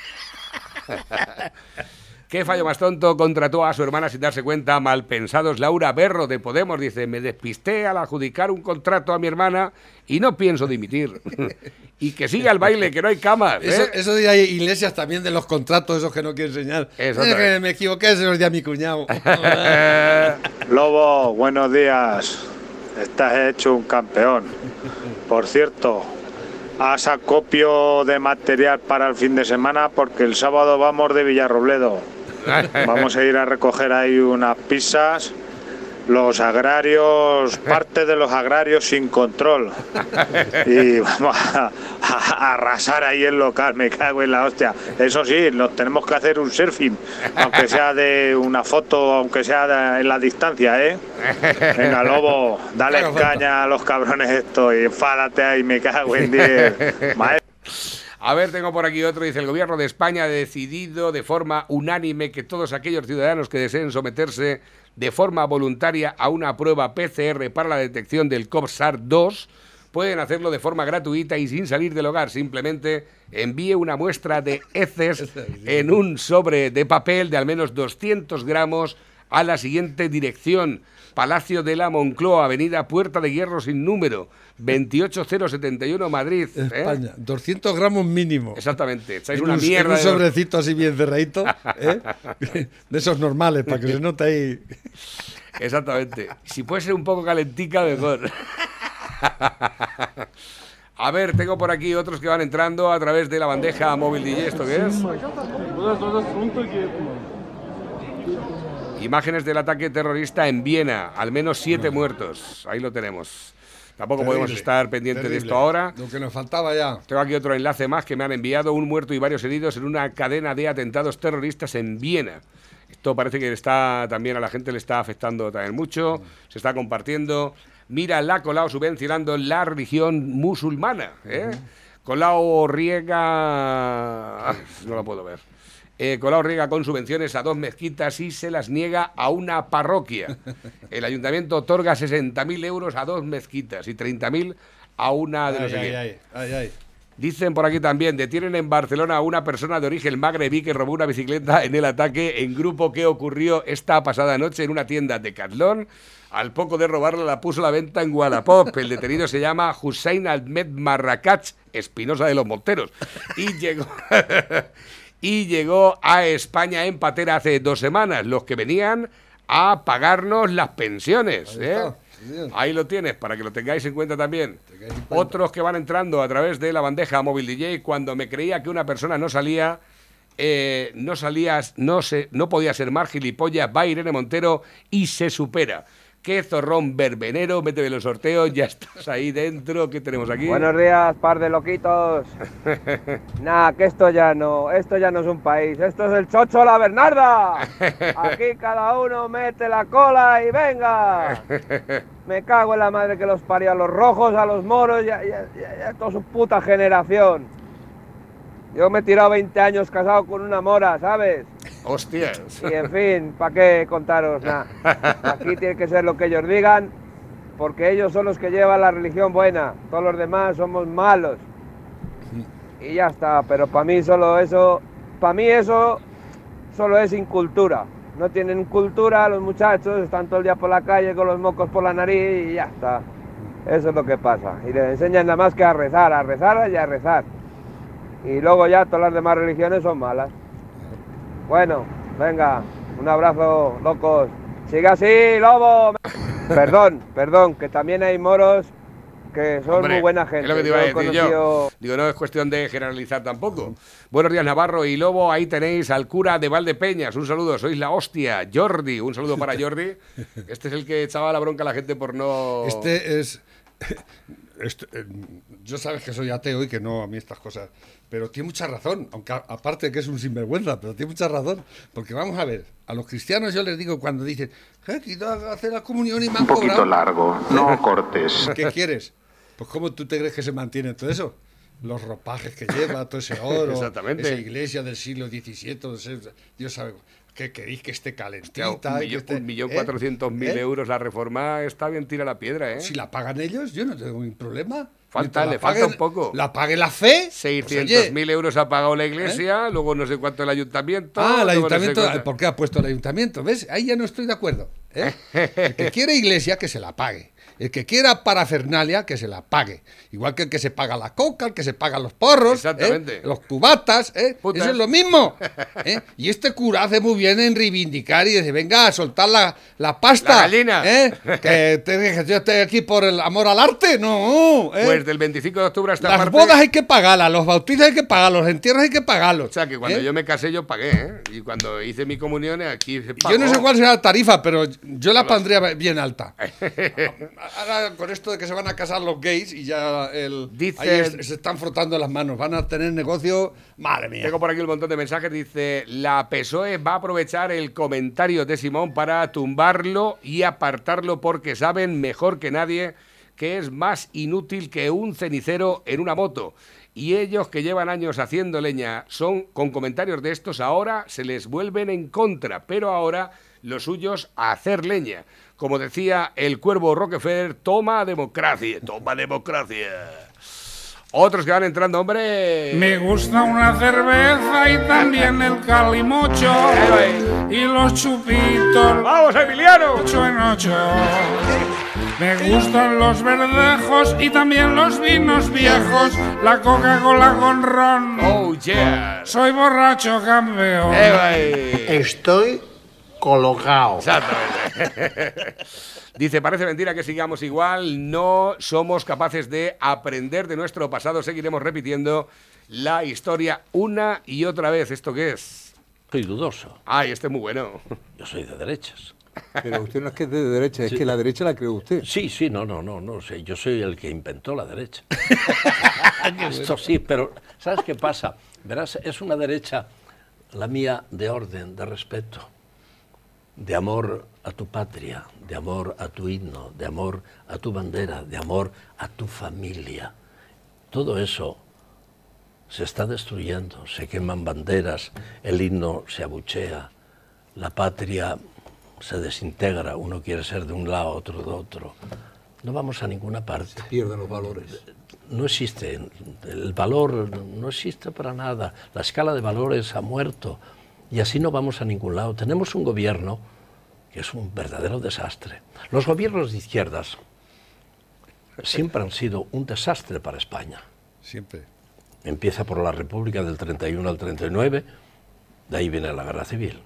¿Qué fallo más tonto contrató a su hermana sin darse cuenta? Malpensados. Laura Berro de Podemos dice, me despisté al adjudicar un contrato a mi hermana y no pienso dimitir. y que siga el baile, que no hay camas. ¿eh? Eso, eso Iglesias también de los contratos, esos que no quiere enseñar. Eso Es que me equivoqué, se los di a mi cuñado. Lobo, buenos días. Estás hecho un campeón. Por cierto, haz acopio de material para el fin de semana porque el sábado vamos de Villarrobledo. Vamos a ir a recoger ahí unas pizzas. Los agrarios, parte de los agrarios sin control. Y vamos a, a arrasar ahí el local, me cago en la hostia. Eso sí, nos tenemos que hacer un surfing, aunque sea de una foto, aunque sea de- en la distancia, ¿eh? Venga, Lobo, dale caña a los cabrones estos y enfádate ahí, me cago en 10. A ver, tengo por aquí otro. Dice, el gobierno de España ha decidido de forma unánime que todos aquellos ciudadanos que deseen someterse de forma voluntaria a una prueba PCR para la detección del COPSAR-2 pueden hacerlo de forma gratuita y sin salir del hogar. Simplemente envíe una muestra de heces en un sobre de papel de al menos 200 gramos a la siguiente dirección. Palacio de la Moncloa, Avenida Puerta de Hierro sin número, 28071 Madrid. ¿eh? España, 200 gramos mínimo. Exactamente, echáis En una un, mierda. un de- sobrecito así bien cerradito, ¿eh? de esos normales, para que se note ahí. Exactamente. Si puede ser un poco calentica, mejor. A ver, tengo por aquí otros que van entrando a través de la bandeja móvil DJ. ¿Esto qué es? Imágenes del ataque terrorista en Viena. Al menos siete muertos. Ahí lo tenemos. Tampoco podemos estar pendientes de esto ahora. Lo que nos faltaba ya. Tengo aquí otro enlace más que me han enviado. Un muerto y varios heridos en una cadena de atentados terroristas en Viena. Esto parece que está también a la gente le está afectando también mucho. Se está compartiendo. Mira, la Colau subvencionando la religión musulmana. ¿eh? Colau riega. No lo puedo ver. Eh, Colau riega con subvenciones a dos mezquitas y se las niega a una parroquia. El ayuntamiento otorga 60.000 euros a dos mezquitas y 30.000 a una de no Ay, sé ay, qué. ay, ay, ay. Dicen por aquí también, detienen en Barcelona a una persona de origen magrebí que robó una bicicleta en el ataque en grupo que ocurrió esta pasada noche en una tienda de Catlón. Al poco de robarla la puso a la venta en Wallapop. El detenido se llama Hussein Ahmed Marrakech, Espinosa de los Monteros. Y llegó, y llegó a España en patera hace dos semanas. Los que venían a pagarnos las pensiones. Ahí ¿eh? Ahí lo tienes, para que lo tengáis en cuenta también. Otros que van entrando a través de la bandeja móvil DJ, cuando me creía que una persona no salía, eh, no salías, no, se, no podía ser más gilipollas, va Irene Montero y se supera. Qué zorrón verbenero, méteme en los sorteos, ya estás ahí dentro. ¿Qué tenemos aquí? Buenos días, par de loquitos. Nah, que esto ya no, esto ya no es un país, esto es el chocho la Bernarda. Aquí cada uno mete la cola y venga. Me cago en la madre que los parió a los rojos, a los moros, ya, ya, ya, ya toda su puta generación. Yo me he tirado 20 años casado con una mora, ¿sabes? Hostias. Y en fin, ¿para qué contaros nada? Aquí tiene que ser lo que ellos digan, porque ellos son los que llevan la religión buena, todos los demás somos malos. Y ya está, pero para mí solo eso, para mí eso solo es incultura. No tienen cultura los muchachos, están todo el día por la calle con los mocos por la nariz y ya está. Eso es lo que pasa. Y les enseñan nada más que a rezar, a rezar y a rezar. Y luego ya todas las demás religiones son malas. Bueno, venga, un abrazo, locos. Siga así, lobo. Perdón, perdón, que también hay moros que son Hombre, muy buena gente. Es lo que te iba a Yo Digo, no es cuestión de generalizar tampoco. Buenos días, Navarro y Lobo. Ahí tenéis al cura de Valdepeñas. Un saludo, sois la hostia. Jordi, un saludo para Jordi. Este es el que echaba la bronca a la gente por no. Este es. Este, eh, yo sabes que soy ateo y que no a mí estas cosas. Pero tiene mucha razón, aunque a- aparte de que es un sinvergüenza, pero tiene mucha razón. Porque vamos a ver, a los cristianos yo les digo cuando dicen, "Eh, que he ido a hacer la comunión y me han Un poquito cobrado". largo, no cortes. ¿Qué quieres? Pues ¿cómo tú te crees que se mantiene todo eso? Los ropajes que lleva, todo ese oro, Exactamente. esa iglesia del siglo XVII, Dios sabe, ¿qué queréis que esté calentita? Hostia, un, que millón, esté- un millón ¿eh? cuatrocientos mil ¿Eh? euros la reforma está bien tira la piedra, ¿eh? Si la pagan ellos, yo no tengo ningún problema. Falta, le falta un poco. La pague la fe. pues, 600 mil euros ha pagado la iglesia, luego no sé cuánto el ayuntamiento. Ah, el no sé ayuntamiento. cuánto- ¿Por qué ha puesto el ayuntamiento? ¿Ves? Ahí ya no estoy de acuerdo. ¿eh? El que quiere iglesia, que se la pague. El que quiera parafernalia, que se la pague. Igual que el que se paga la coca, el que se paga los porros, ¿eh? Los cubatas, ¿eh? Eso es lo mismo. ¿eh? Y este cura hace muy bien en reivindicar y decir, venga, a soltar la, la pasta. La. ¿eh? Que, te- yo estoy aquí por el amor al arte, no. Pues del 25 de octubre hasta Las parte... bodas hay que pagarlas, los bautizos hay que pagarlos, los entierros hay que pagarlos. O sea, que cuando yo me casé yo pagué, ¿eh? Y cuando hice mi comunión aquí se pagó. Yo no sé cuál será la tarifa, pero yo la pondría bien alta. Ahora, con esto de que se van a casar los gays y ya el, ahí es- se están frotando las manos, van a tener negocio, madre mía. Tengo por aquí un montón de mensajes. Dice, la PSOE va a aprovechar el comentario de Simón para tumbarlo y apartarlo porque saben mejor que nadie que es más inútil que un cenicero en una moto. Y ellos que llevan años haciendo leña son con comentarios de estos ahora se les vuelven en contra, pero ahora los suyos a hacer leña. Como decía el cuervo Rockefeller, toma democracia, toma democracia. Otros que van entrando, hombre. Me gusta una cerveza y también el calimocho y los chupitos. ¡Vamos, Emiliano! Ocho en ocho. Me gustan los verdejos y también los vinos viejos, la Coca-Cola con ron. Oh, yeah. Soy borracho campeón. Estoy colocado. Exactamente. Dice, parece mentira que sigamos igual, no somos capaces de aprender de nuestro pasado, seguiremos repitiendo la historia una y otra vez. ¿Esto qué es? Soy dudoso. Ay, este es muy bueno. Yo soy de derechas. Pero usted no es que es de derecha, es que la derecha la creó usted. Sí, sí, no, no, no, no sé. Yo soy el que inventó la derecha. Esto sí, pero ¿sabes qué pasa? Verás, es una derecha, la mía, de orden, de respeto, de amor a tu patria, de amor a tu himno, de amor a tu bandera, de amor a tu familia. Todo eso se está destruyendo, se queman banderas, el himno se abuchea, la patria se desintegra, uno quiere ser de un lado, otro de otro. No vamos a ninguna parte. Pierden los valores. No existe, el valor no existe para nada, la escala de valores ha muerto y así no vamos a ningún lado. Tenemos un gobierno que es un verdadero desastre. Los gobiernos de izquierdas siempre han sido un desastre para España. Siempre. Empieza por la República del 31 al 39, de ahí viene la guerra civil.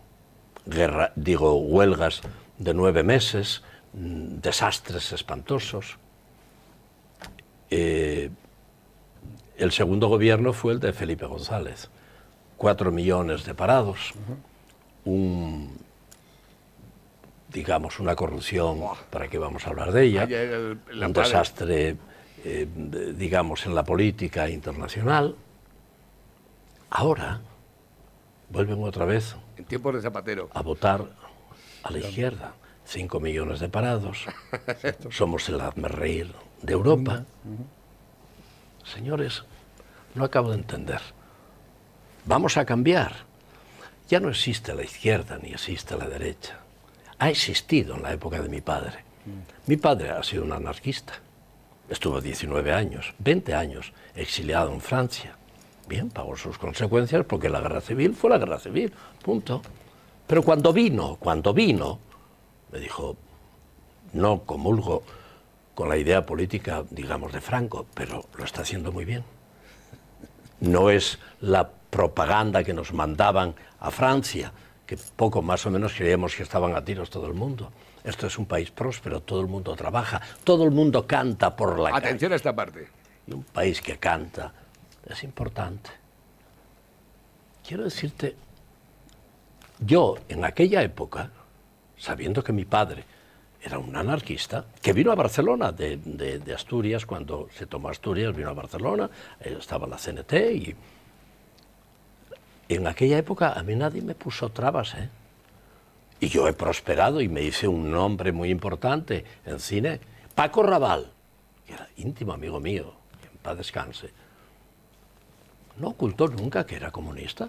Guerra, digo, huelgas de nueve meses, mm, desastres espantosos. Eh, el segundo gobierno fue el de Felipe González. Cuatro millones de parados, un, digamos, una corrupción, ¿para qué vamos a hablar de ella? Un padre. desastre, eh, digamos, en la política internacional. Ahora vuelven otra vez En tiempos de Zapatero. a votar a la izquierda. Cinco millones de parados. Somos el reír de Europa. Señores, no acabo de entender. Vamos a cambiar. Ya no existe la izquierda ni existe la derecha. Ha existido en la época de mi padre. Mi padre ha sido un anarquista. Estuvo 19 años, 20 años exiliado en Francia. Bien, pagó sus consecuencias porque la guerra civil fue la guerra civil, punto. Pero cuando vino, cuando vino, me dijo, no comulgo con la idea política, digamos, de Franco, pero lo está haciendo muy bien. No es la propaganda que nos mandaban a Francia, que poco más o menos creíamos que estaban a tiros todo el mundo. Esto es un país próspero, todo el mundo trabaja, todo el mundo canta por la calle. Atención a esta parte. Y un país que canta es importante. Quiero decirte, yo en aquella época, sabiendo que mi padre era un anarquista, que vino a Barcelona de, de- de Asturias, cuando se tomó Asturias, vino a Barcelona, eh, estaba la CNT y en aquella época a mí nadie me puso trabas, ¿eh? Y yo he prosperado y me hice un nombre muy importante en cine. Paco Raval, que era íntimo amigo mío, que en paz descanse, no ocultó nunca que era comunista.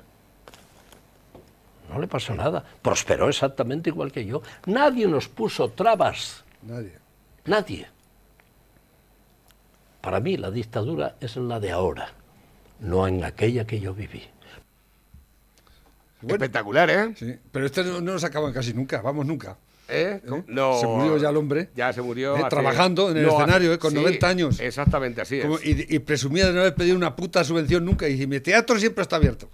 No le pasó nada. Prosperó exactamente igual que yo. Nadie nos puso trabas. Nadie. Nadie. Para mí la dictadura es la de ahora, no en aquella que yo viví. Espectacular, ¿eh? Sí, pero este no, no lo sacaban casi nunca, vamos, nunca. ¿Eh? ¿Eh? No. Se murió ya el hombre. Ya se murió. ¿Eh? hace- Trabajando en el No, escenario, ¿eh? con sí, 90 años. Exactamente, así Como- es. y, y presumía de no haber pedido una puta subvención nunca. Y mi teatro siempre está abierto.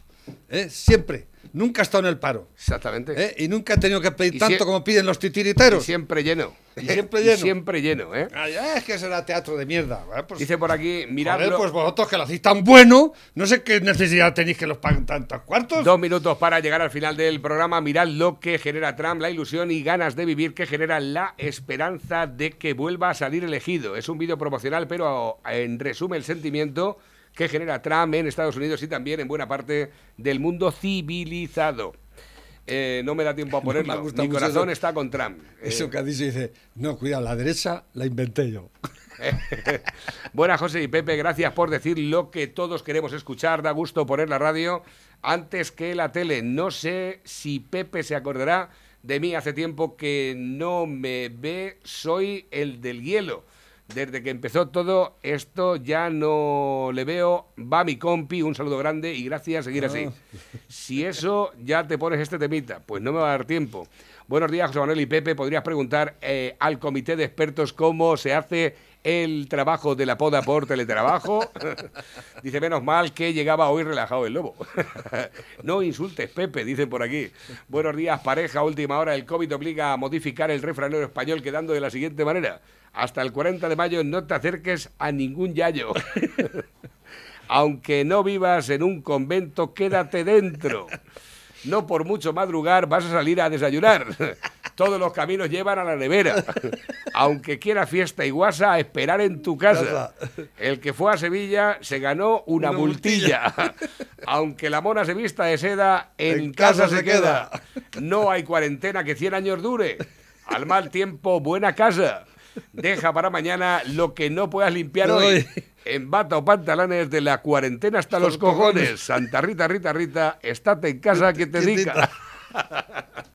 ¿eh? Siempre. Nunca ha estado en el paro. Exactamente. ¿eh? Y nunca ha tenido que pedir Y tanto como piden los titiriteros. Y siempre lleno. Y siempre lleno. siempre lleno, ¿eh? Ay, ah, es que será teatro de mierda. ¿eh? Pues, Dice por aquí, joder, miradlo. pues vosotros que lo hacéis tan bueno, no sé qué necesidad tenéis que los paguen tantos cuartos. Dos minutos para llegar al final del programa. Mirad lo que genera Trump, la ilusión y ganas de vivir que genera la esperanza de que vuelva a salir elegido. Es un vídeo promocional, pero en resumen el sentimiento que genera Trump en Estados Unidos y también en buena parte del mundo civilizado. Eh, no me da tiempo a ponerlo. gusta Mi corazón eso. está con Trump. Eh, Eso que ha dicho dice, no, cuidado, la derecha la inventé yo. Buenas, José y Pepe, gracias por decir lo que todos queremos escuchar. Da gusto poner la radio antes que la tele. No sé si Pepe se acordará de mí hace tiempo que no me ve, soy el del hielo. Desde que empezó todo esto ya no le veo. Va mi compi, un saludo grande y gracias, seguir así. Si eso ya te pones este temita, pues no me va a dar tiempo. Buenos días, José Manuel y Pepe. ¿Podrías preguntar eh, al comité de expertos cómo se hace el trabajo de la poda por teletrabajo? dice, menos mal que llegaba hoy relajado el lobo. no insultes, Pepe, dicen por aquí. Buenos días, pareja. Última hora, el COVID obliga a modificar el refranero español quedando de la siguiente manera. Hasta el 40 de mayo no te acerques a ningún yayo. Aunque no vivas en un convento, quédate dentro. No por mucho madrugar vas a salir a desayunar. Todos los caminos llevan a la nevera. Aunque quiera fiesta y guasa, a esperar en tu casa. El que fue a Sevilla se ganó una, Una multilla. Aunque la mona se vista de seda, en, En casa, casa se se queda. No hay cuarentena que 100 años dure. Al mal tiempo, buena casa. Deja para mañana lo que no puedas limpiar hoy. Hoy. En bata o pantalones de la cuarentena hasta los Los cojones. cojones. Santa Rita, Rita, Rita, estate en casa que te diga.